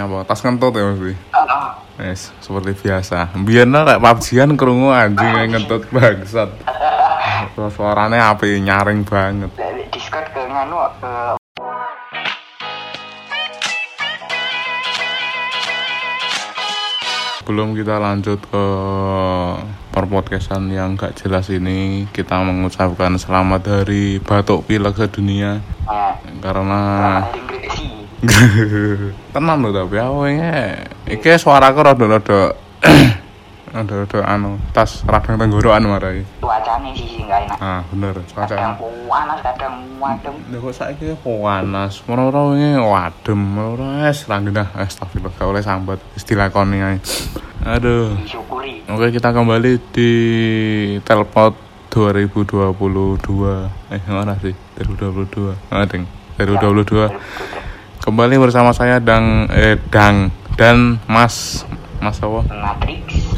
Nyapa? Tas kentut ya mesti. Heeh. Yes, seperti biasa. Biar lek PUBG-an krungu anjing yang ngentut bangsat. Terus suaranya api nyaring banget. Discord ke nganu ke Sebelum kita lanjut ke perpodcastan yang gak jelas ini, kita mengucapkan selamat hari batuk pilek sedunia eh, karena Tenang loh tapi aku ini iki suaraku rada-rada rada-rada anu tas radang tenggorokan marai Cuacanya sih sih nggak enak. ah bener Kadang cuaca panas, kadang wadem. Lha kok saiki panas, moro-moro wingi wadem, moro es langgenah astagfirullah gak oleh sambat dilakoni ae. Aduh. Disyukuri. Oke, kita kembali di Telpot 2022. Eh, mana sih? 2022. Ah, ding. 2022. Kembali bersama saya Dang eh Dang dan Mas Mas apa?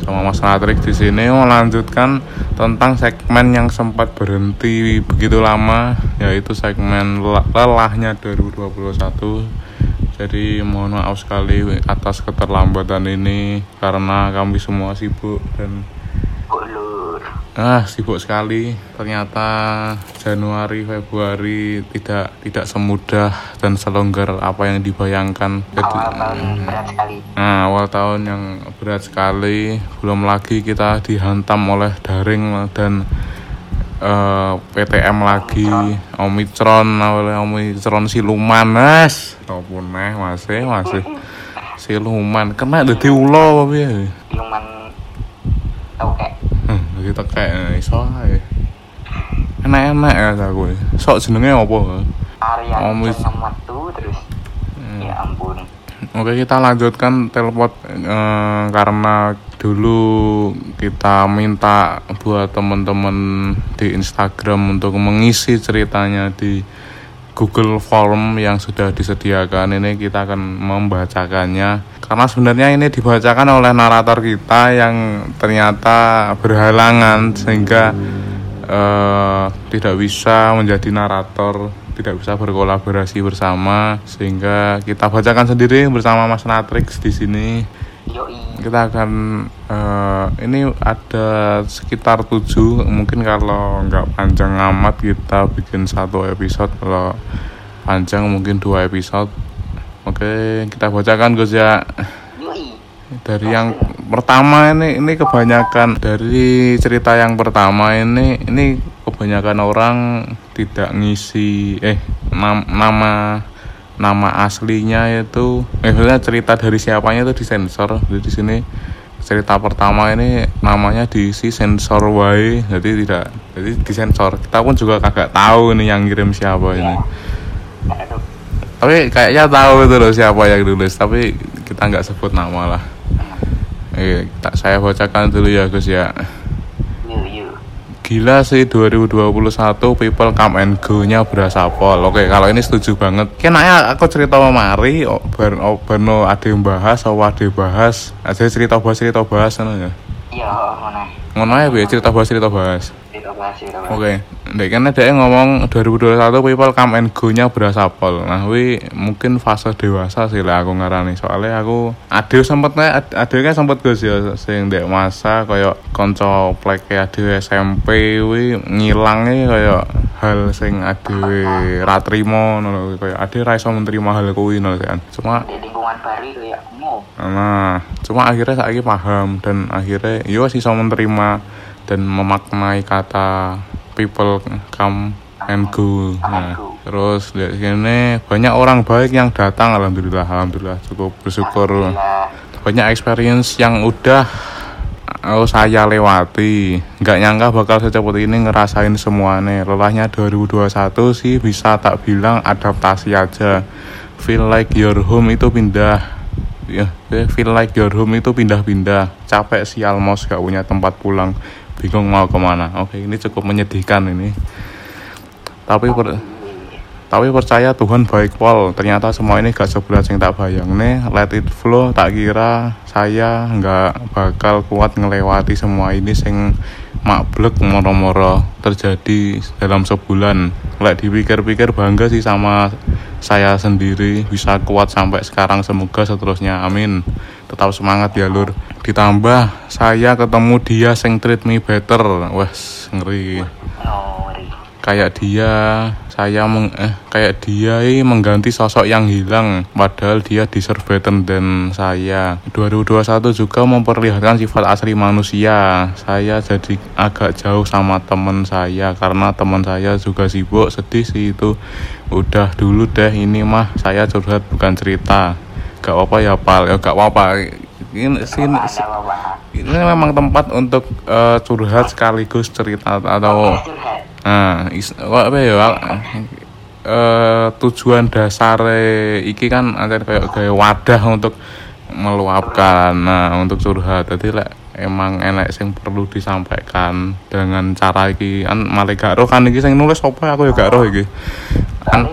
Sama Mas Natrik di sini melanjutkan tentang segmen yang sempat berhenti begitu lama yaitu segmen Lela- lelahnya 2021 jadi mohon maaf sekali atas keterlambatan ini karena kami semua sibuk dan. Ah sibuk sekali ternyata Januari Februari tidak tidak semudah dan selonggar apa yang dibayangkan Jadi- Awal tahun berat sekali. Nah, awal tahun yang berat sekali, belum lagi kita dihantam oleh daring dan eh, PTM lagi, Omicron, oleh Omicron siluman, mas. Apa neh, masih, masih siluman. Kena dadi ulo apa piye? Siluman tau kayak Tekek eh, iso ae. Enak-enak ya aku. Sok jenenge apa? waktu terus. Ya ampun. Oke kita lanjutkan telepon eh, karena dulu kita minta buat teman-teman di Instagram untuk mengisi ceritanya di Google Form yang sudah disediakan ini kita akan membacakannya karena sebenarnya ini dibacakan oleh narator kita yang ternyata berhalangan sehingga eh, tidak bisa menjadi narator tidak bisa berkolaborasi bersama sehingga kita bacakan sendiri bersama Mas Natrix di sini. Kita akan eh, ini ada sekitar tujuh mungkin kalau nggak panjang amat kita bikin satu episode kalau panjang mungkin dua episode oke kita bacakan Gus ya. Dari yang pertama ini ini kebanyakan dari cerita yang pertama ini ini kebanyakan orang tidak ngisi eh nam- nama nama aslinya itu eh cerita dari siapanya itu disensor jadi di sini cerita pertama ini namanya diisi sensor wae jadi tidak jadi disensor. Kita pun juga kagak tahu ini yang ngirim siapa ini. Aduh. Tapi kayaknya tahu itu loh siapa yang nulis tapi kita nggak sebut nama lah Oke, tak saya bacakan dulu ya Gus ya. Gila sih 2021 people come and go-nya berasa pol. Oke, kalau ini setuju banget. Kenanya aku cerita sama Mari, oh, bar, oh, ada yang bahas, oh, ada yang bahas. Ada cerita bahas cerita bahas ya. Iya, mana? Ngono ya, cerita bahas cerita bahas. Kita bahas, kita bahas. Oke, Ndek kan ada yang ngomong 2021 people come and go-nya berasa pol. Nah, wi mungkin fase dewasa sih lah aku ngarani. Soalnya aku ade sempet nek ade kan sempet Gus ya sing ndek masa kaya kanca pleke ade SMP wi ngilange kaya hal sing ade ra trimo ngono lho. kaya ade ra iso menerima hal kuwi ngono kan. Cuma Di lingkungan baru itu ya. Nah, cuma akhirnya saya paham dan akhirnya yo sih bisa menerima dan memaknai kata people come and go. Nah, terus lihat sini banyak orang baik yang datang. Alhamdulillah alhamdulillah cukup bersyukur. Banyak experience yang udah oh, saya lewati. Nggak nyangka bakal secepat ini ngerasain semuanya. Lelahnya 2021 sih bisa tak bilang adaptasi aja. Feel like your home itu pindah. Ya eh, feel like your home itu pindah-pindah. Capek sial mos gak punya tempat pulang bingung mau ke mana. Oke ini cukup menyedihkan ini. Tapi per- tapi percaya Tuhan baik pol. Ternyata semua ini gak seberat yang tak bayang. Nih let it flow. Tak kira saya nggak bakal kuat ngelewati semua ini sing makblek moro-moro terjadi dalam sebulan. Lek dipikir-pikir bangga sih sama saya sendiri. Bisa kuat sampai sekarang. Semoga seterusnya. Amin tetap semangat ya lur. Ditambah saya ketemu dia sing treat me better. Wes ngeri. Kayak dia saya meng, eh kayak dia ini mengganti sosok yang hilang padahal dia deserve better than saya. 2021 juga memperlihatkan sifat asli manusia. Saya jadi agak jauh sama temen saya karena teman saya juga sibuk sedih sih itu. Udah dulu deh ini mah saya curhat bukan cerita gak apa ya pal ya gak apa ini sini apa? ini memang tempat untuk eh, curhat sekaligus cerita atau. Nah, is, apa ya? Eh tujuan dasar iki kan ada kayak kayak wadah untuk meluapkan, nah untuk curhat. Jadi lek emang enek sing perlu disampaikan dengan cara iki kan malah gak roh kan iki sing nulis apa aku ya gak roh iki. Kan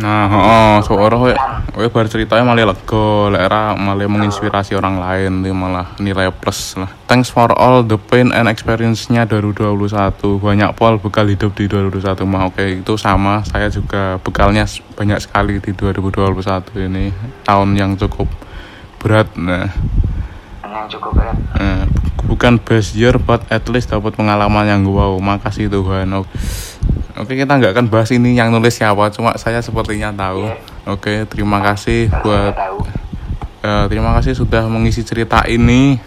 Nah, heeh, seorang kowe kowe bar ceritanya malah lega, lek ra malah menginspirasi orang lain, dia malah nilai plus lah. Thanks for all the pain and experience-nya 2021. Banyak pol bekal hidup di 2021 mah. Oke, itu sama. Saya juga bekalnya banyak sekali di 2021 ini. Tahun yang cukup berat. Nah, yang cukup berat. eh, bukan best year but at least dapat pengalaman yang wow. Makasih Tuhan. Oke. Oke kita nggak akan bahas ini yang nulis siapa, cuma saya sepertinya tahu. Iya. Oke terima kasih buat eh, terima kasih sudah mengisi cerita ini.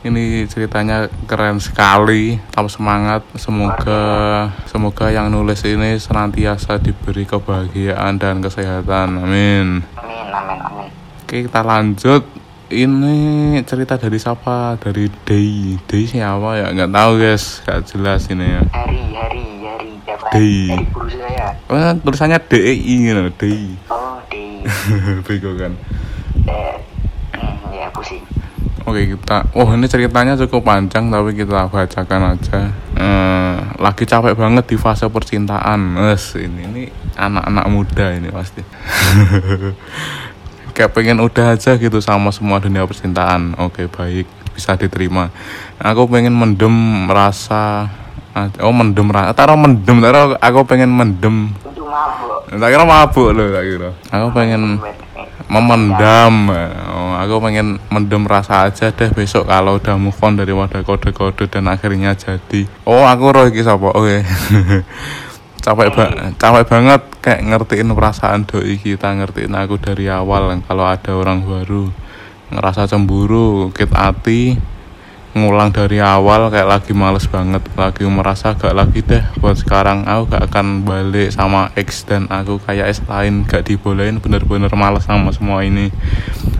Ini ceritanya keren sekali. Tetap semangat. Semoga semoga yang nulis ini senantiasa diberi kebahagiaan dan kesehatan. Amin. Amin, amin, amin. Oke kita lanjut. Ini cerita dari siapa? Dari Day. Day siapa ya? Nggak tahu guys. Gak jelas ini ya. Hari, hari? Di. Dari guru saya. Oh, tulisannya DEI gitu, DEI. Oh, di. Bego kan. Eh, hmm, ya pusing. Oke kita, oh ini ceritanya cukup panjang tapi kita bacakan aja. Eh, lagi capek banget di fase percintaan, Wes ini ini anak-anak muda ini pasti. Kayak pengen udah aja gitu sama semua dunia percintaan. Oke baik bisa diterima. Aku pengen mendem rasa, oh mendem rasa, taruh mendem, taruh aku pengen mendem. Mabuk. Tak kira mabuk loh, tak kira. Aku pengen memendam. Oh, aku pengen mendem rasa aja deh besok kalau udah move on daripada kode-kode dan akhirnya jadi. Oh aku roh iki sapa? Oke. Capek ba capek banget kayak ngertiin perasaan doi kita ngertiin aku dari awal. Kalau ada orang baru ngerasa cemburu sakit hati ngulang dari awal kayak lagi males banget lagi merasa gak lagi deh. Buat sekarang aku gak akan balik sama ex dan aku kayak es lain gak dibolehin bener-bener males sama semua ini.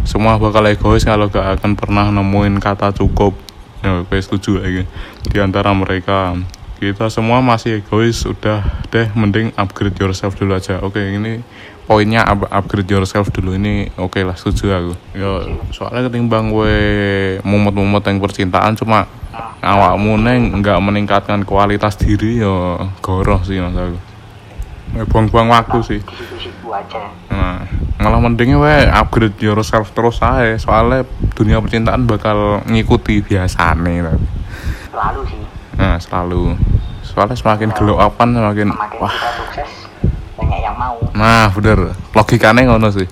Semua bakal egois kalau gak akan pernah nemuin kata cukup. Ya gue setuju lagi di antara mereka. Kita semua masih egois udah deh mending upgrade yourself dulu aja. Oke ini poinnya up- upgrade yourself dulu ini oke lah setuju aku ya soalnya ketimbang gue mumet-mumet yang percintaan cuma awakmu neng nggak meningkatkan kualitas diri ya goroh sih mas aku Ya, buang-buang waktu sih. Nah, malah mendingnya we upgrade yourself terus aja soalnya dunia percintaan bakal ngikuti biasanya tapi. Lalu sih, Nah, selalu soalnya semakin glow up kan semakin semakin wah. sukses, banyak yang mau. Nah, bener. Logikanya ngono sih.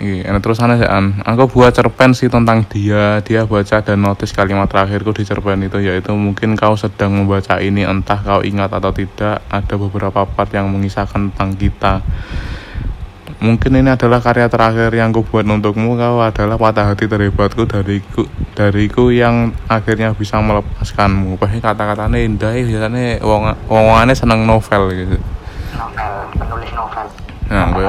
Iya, terus aneh sih, An. Aku buat cerpen sih tentang dia. Dia baca dan notis kalimat terakhirku di cerpen itu yaitu mungkin kau sedang membaca ini entah kau ingat atau tidak. Ada beberapa part yang mengisahkan tentang kita. Mungkin ini adalah karya terakhir yang ku buat untukmu. Kau adalah patah hati terhebatku dariku dariku yang akhirnya bisa melepaskanmu. Pasti kata-katanya indah, ya, biasanya wong wongannya seneng novel gitu. Novel, penulis novel. Nah, gue.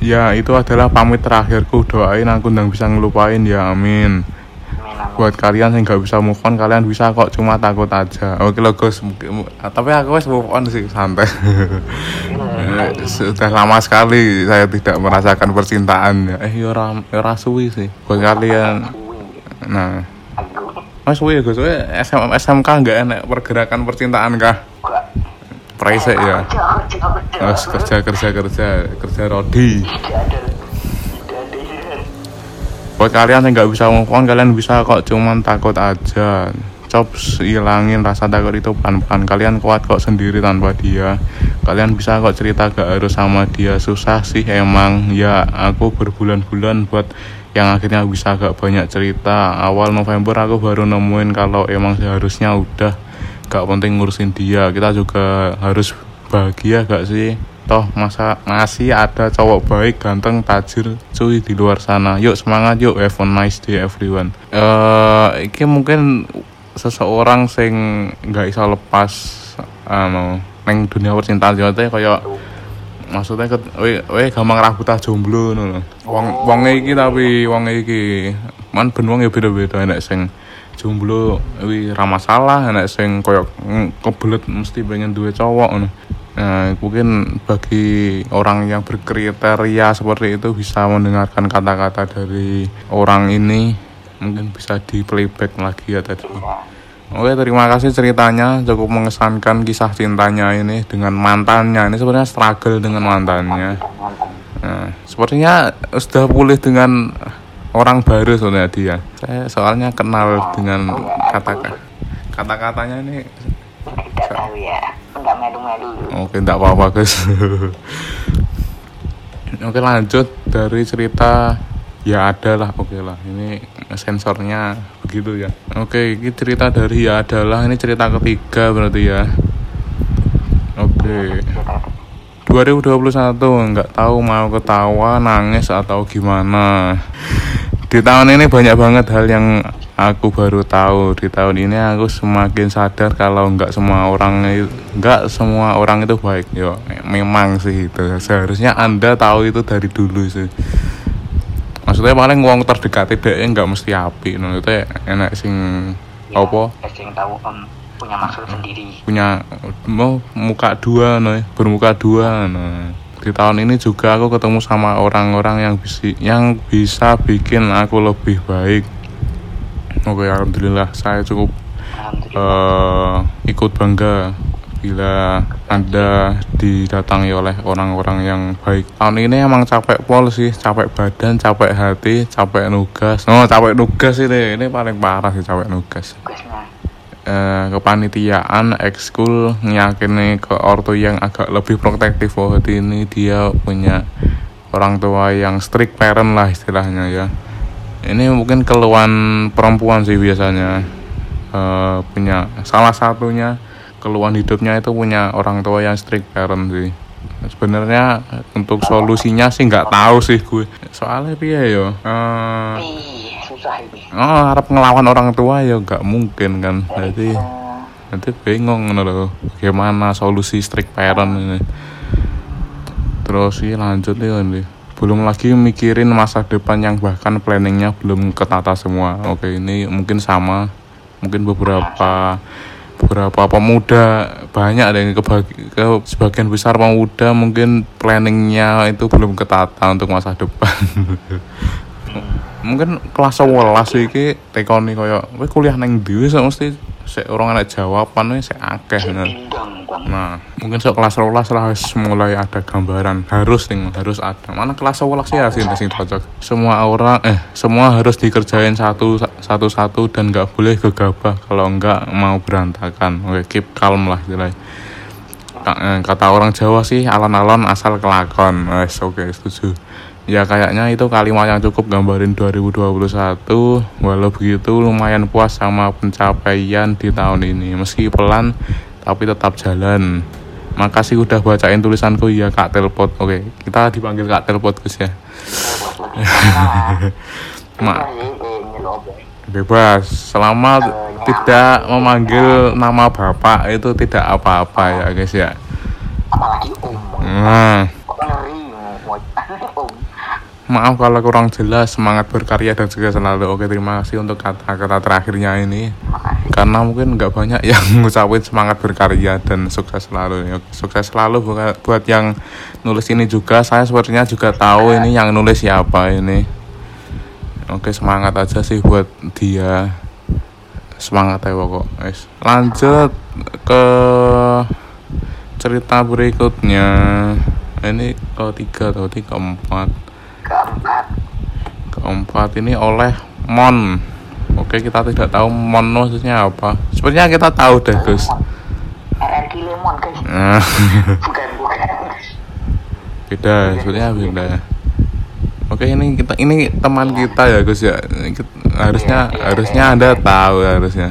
Ya itu adalah pamit terakhirku. Doain aku ndang bisa ngelupain. Ya amin. Amin, amin. Buat kalian yang nggak bisa move on Kalian bisa kok. Cuma takut aja. Oke lo mungkin- Tapi aku wes move on sih. Santai. Eh, Sudah lama sekali saya tidak merasakan percintaan. Eh yora, yora suwi sih Buat kalian. Suwi. Nah. Mas Gus, suwe SM, SMK nggak enak pergerakan percintaan kah? Praise ya. Kerja, kerja, kerja. Kerja kerja rodi. Buat kalian yang nggak bisa on, kalian bisa kok cuman takut aja. Cops hilangin rasa takut itu pelan-pelan. Kalian kuat kok sendiri tanpa dia. Kalian bisa kok cerita gak harus sama dia. Susah sih emang. Ya aku berbulan-bulan buat yang akhirnya bisa gak banyak cerita. Awal November aku baru nemuin kalau emang seharusnya udah gak penting ngurusin dia. Kita juga harus bahagia gak sih? Toh masa masih ada cowok baik, ganteng, tajir, cuy di luar sana. Yuk semangat yuk, have a nice day everyone. Eh, ini mungkin seseorang sing nggak bisa lepas anu neng dunia percintaan yo teh kaya maksudnya ket we, we gampang rabutan jomblo ngono. Wong wong iki tapi wong iki man ben wong ya beda-beda enek sing jomblo wi ra masalah enek sing koyo mm, kebelet mesti pengen duwe cowok. Nah, mungkin bagi orang yang berkriteria seperti itu bisa mendengarkan kata-kata dari orang ini mungkin bisa di playback lagi ya tadi. Oke, terima kasih ceritanya cukup mengesankan kisah cintanya ini dengan mantannya. Ini sebenarnya struggle dengan mantannya. Nah, sepertinya sudah pulih dengan orang baru soalnya dia. Saya soalnya kenal dengan kata kata-katanya ini. Tidak tahu ya. Melu-melu. Oke, tidak apa-apa guys. Oke lanjut dari cerita ya ada lah oke lah ini sensornya begitu ya oke ini cerita dari ya adalah ini cerita ketiga berarti ya oke 2021 nggak tahu mau ketawa nangis atau gimana di tahun ini banyak banget hal yang aku baru tahu. Di tahun ini aku semakin sadar kalau nggak semua orang nggak semua orang itu baik. Yo memang sih itu. Seharusnya anda tahu itu dari dulu sih. Maksudnya paling uang terdekat dia nggak mesti api. No itu enak sing apa? Yang tahu em, punya maksud sendiri. punya mau muka dua no bermuka dua no di tahun ini juga aku ketemu sama orang-orang yang bisa yang bisa bikin aku lebih baik oke alhamdulillah saya cukup Alhamdulillah. eh, ikut bangga bila anda didatangi oleh orang-orang yang baik tahun ini emang capek pol sih capek badan capek hati capek nugas oh capek nugas ini ini paling parah sih capek nugas. Eh, kepanitiaan ekskul ngeyakini ke ortu yang agak lebih protektif. Bahwa ini dia punya orang tua yang strict parent lah istilahnya ya. Ini mungkin keluhan perempuan sih biasanya. Eh, punya salah satunya keluhan hidupnya itu punya orang tua yang strict parent sih. Sebenarnya untuk solusinya sih nggak tahu sih gue. Soalnya piye yo? Ih, susah ini. oh harap ngelawan orang tua ya nggak mungkin kan. Jadi nanti bingung loh bagaimana solusi strict parent ini. Terus sih lanjut nih ini belum lagi mikirin masa depan yang bahkan planningnya belum ketata semua. Oke ini mungkin sama mungkin beberapa beberapa pemuda banyak ada yang kebagi, ke sebagian besar pemuda mungkin planningnya itu belum ketata untuk masa depan mungkin kelas 11 iki tekoni koyo kowe kuliah neng ndi wis mesti sik orang ana jawaban wis akeh nah. mungkin sok kelas 12 lah wis mulai ada gambaran harus nih harus ada. Mana kelas 11 sih sih sing cocok. Semua orang eh semua harus dikerjain satu satu satu dan nggak boleh gegabah kalau enggak mau berantakan. Oke, keep calm lah istilahnya. Eh, Kata orang Jawa sih alon-alon asal kelakon. Wes oke setuju. Ya kayaknya itu kalimat yang cukup gambarin 2021 Walau begitu lumayan puas sama pencapaian di tahun ini. Meski pelan tapi tetap jalan. Makasih udah bacain tulisanku. Ya Kak Telpot. Oke kita dipanggil Kak Telpot Gus ya. Ma eh, bebas. Selama tidak memanggil nama bapak. Itu tidak apa-apa ya guys ya. Apalagi om. nah Kok ngeri mau om. Maaf kalau kurang jelas, semangat berkarya dan juga selalu oke. Terima kasih untuk kata-kata terakhirnya ini, karena mungkin nggak banyak yang ngucapin semangat berkarya dan sukses selalu. Ya, Sukses selalu buka- buat yang nulis ini juga. Saya sepertinya juga tahu ini yang nulis siapa ini. Oke semangat aja sih buat dia. semangat ya pokok lanjut ke cerita berikutnya ini ketiga atau tiga keempat keempat ini oleh Mon. Oke kita tidak tahu Mon maksudnya apa. Sebenarnya kita tahu deh Gus. RRQ Lemon guys bukan bukan beda sebenarnya beda. Oke ini kita ini teman kita ya Gus ya. Harusnya Iya, iya, harusnya iya. anda tahu harusnya.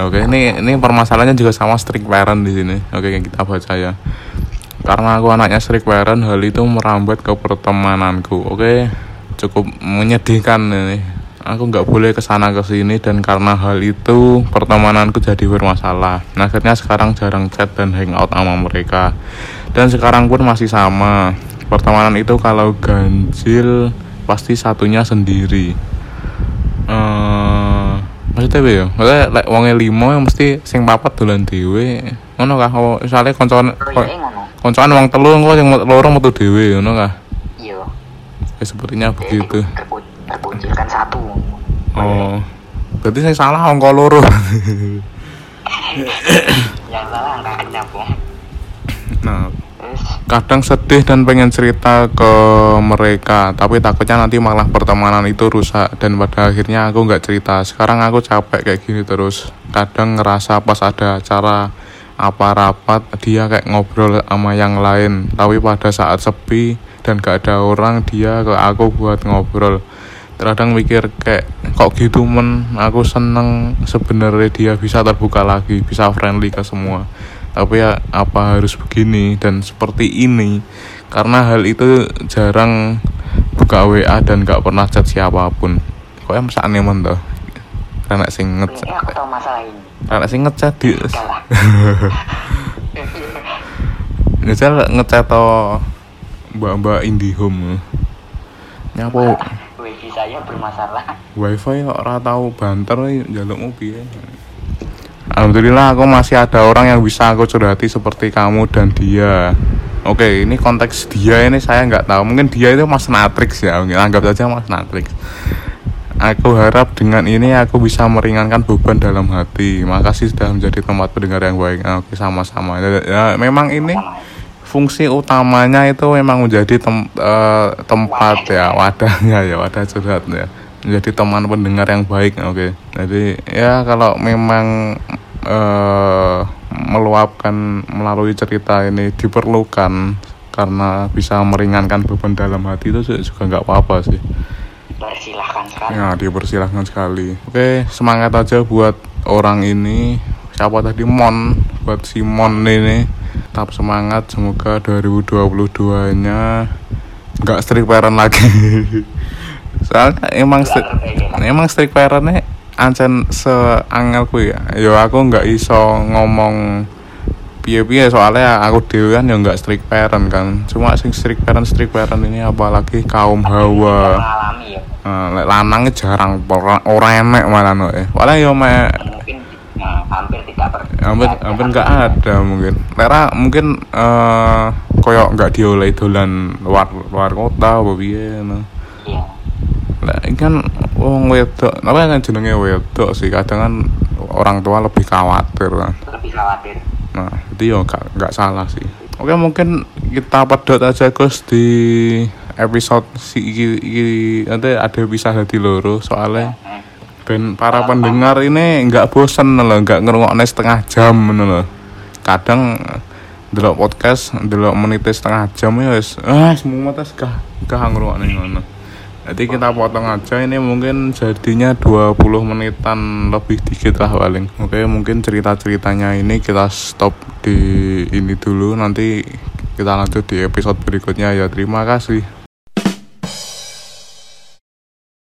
Oke ini ini permasalahannya juga sama strict parent di sini. Oke kita baca ya. Karena aku anaknya strict parent hal itu merambat ke pertemananku. Oke cukup menyedihkan ini. Aku nggak boleh ke sana ke sini dan karena hal itu pertemananku jadi bermasalah. Nah, akhirnya sekarang jarang chat dan hangout sama mereka. Dan sekarang pun masih sama. Pertemanan itu kalau ganjil pasti satunya sendiri. Eh maksudnya apa ya? Maksudnya lek wonge limo yang mesti sing papat dolan dhewe. Ngono kah? Misalnya koncoan koncoan wong telu engko sing loro metu dhewe ngono kah sepertinya begitu. terkucilkan satu. Oh berarti saya salah angka loro. Yang salah angka genap ya. Nah kadang sedih dan pengen cerita ke mereka tapi takutnya nanti malah pertemanan itu rusak dan pada akhirnya aku nggak cerita. Sekarang aku capek kayak gini terus. Kadang ngerasa pas ada acara apa rapat dia kayak ngobrol sama yang lain tapi pada saat sepi dan gak ada orang dia ke aku buat ngobrol. Terkadang mikir kayak kok gitu men? Aku seneng sebenarnya dia bisa terbuka lagi bisa friendly ke semua. Tapi ya apa harus begini dan seperti ini? Karena hal itu jarang buka WA dan gak pernah chat siapa pun. Kok yang masa aneh men toh? Karena sing ngechat. Ini aku tahu masalah ini. Karena sing ngechat di kalah Misal ngechat to mbak-mbak Indihome. Nyapo wifi saya bermasalah. Wifi kok ora tau banter njalukmu piye? Alhamdulillah aku masih ada orang yang bisa aku curhati seperti kamu dan dia. Oke ini konteks dia ini saya nggak tahu. Mungkin dia itu mas Natrix ya mungkin anggap saja mas Natrix. Aku harap dengan ini aku bisa meringankan beban dalam hati. Makasih sudah menjadi tempat pendengar yang baik. Oke sama-sama. Ya, ya, Memang ini fungsi utamanya itu memang menjadi tem- eh, tempat ya wadahnya ya wadah curhat ya menjadi teman pendengar yang baik oke jadi ya kalau memang eh, meluapkan melalui cerita ini diperlukan karena bisa meringankan beban dalam hati itu juga nggak apa-apa sih persilahkan sekali Ya, dipersilahkan sekali. Oke, semangat aja buat orang ini. Siapa tadi Mon? Buat si Mon ini. Tetap semangat. Semoga 2022-nya nggak strict parent lagi. Soalnya emang stri- emang strict parentnya ancen seangel kuwi ya. Yo aku nggak iso ngomong piye-piye soalnya aku dewe kan ya nggak strict parent kan. Cuma sing strict parent strict parent ini apalagi kaum hawa. mengalami ya Nah, lek lanang jarang ora ora enek malah no eh. Walau yo me nah, hampir tidak hampir hampir enggak ada mungkin. Lera mungkin eh koyo enggak diolehi dolan luar luar kota apa piye no. iya Lah kan wong wedok, apa kan jenenge wedok sih kadang kan orang tua lebih khawatir kan. lebih khawatir Nah, itu ya enggak enggak salah sih. Oke, mungkin kita pedot aja Gus di episode si iki, iki nanti ada bisa jadi loro soalnya. Ben para pendengar ini nggak bosen loh nggak ngerungokne setengah jam loh kadang delok podcast delok menit setengah jam ya wis ah semua tes gah gah ngerungokne ngono. Jadi kita potong aja ini mungkin jadinya 20 menitan lebih dikit lah paling. Oke mungkin cerita-ceritanya ini kita stop di ini dulu. Nanti kita lanjut di episode berikutnya. Ya terima kasih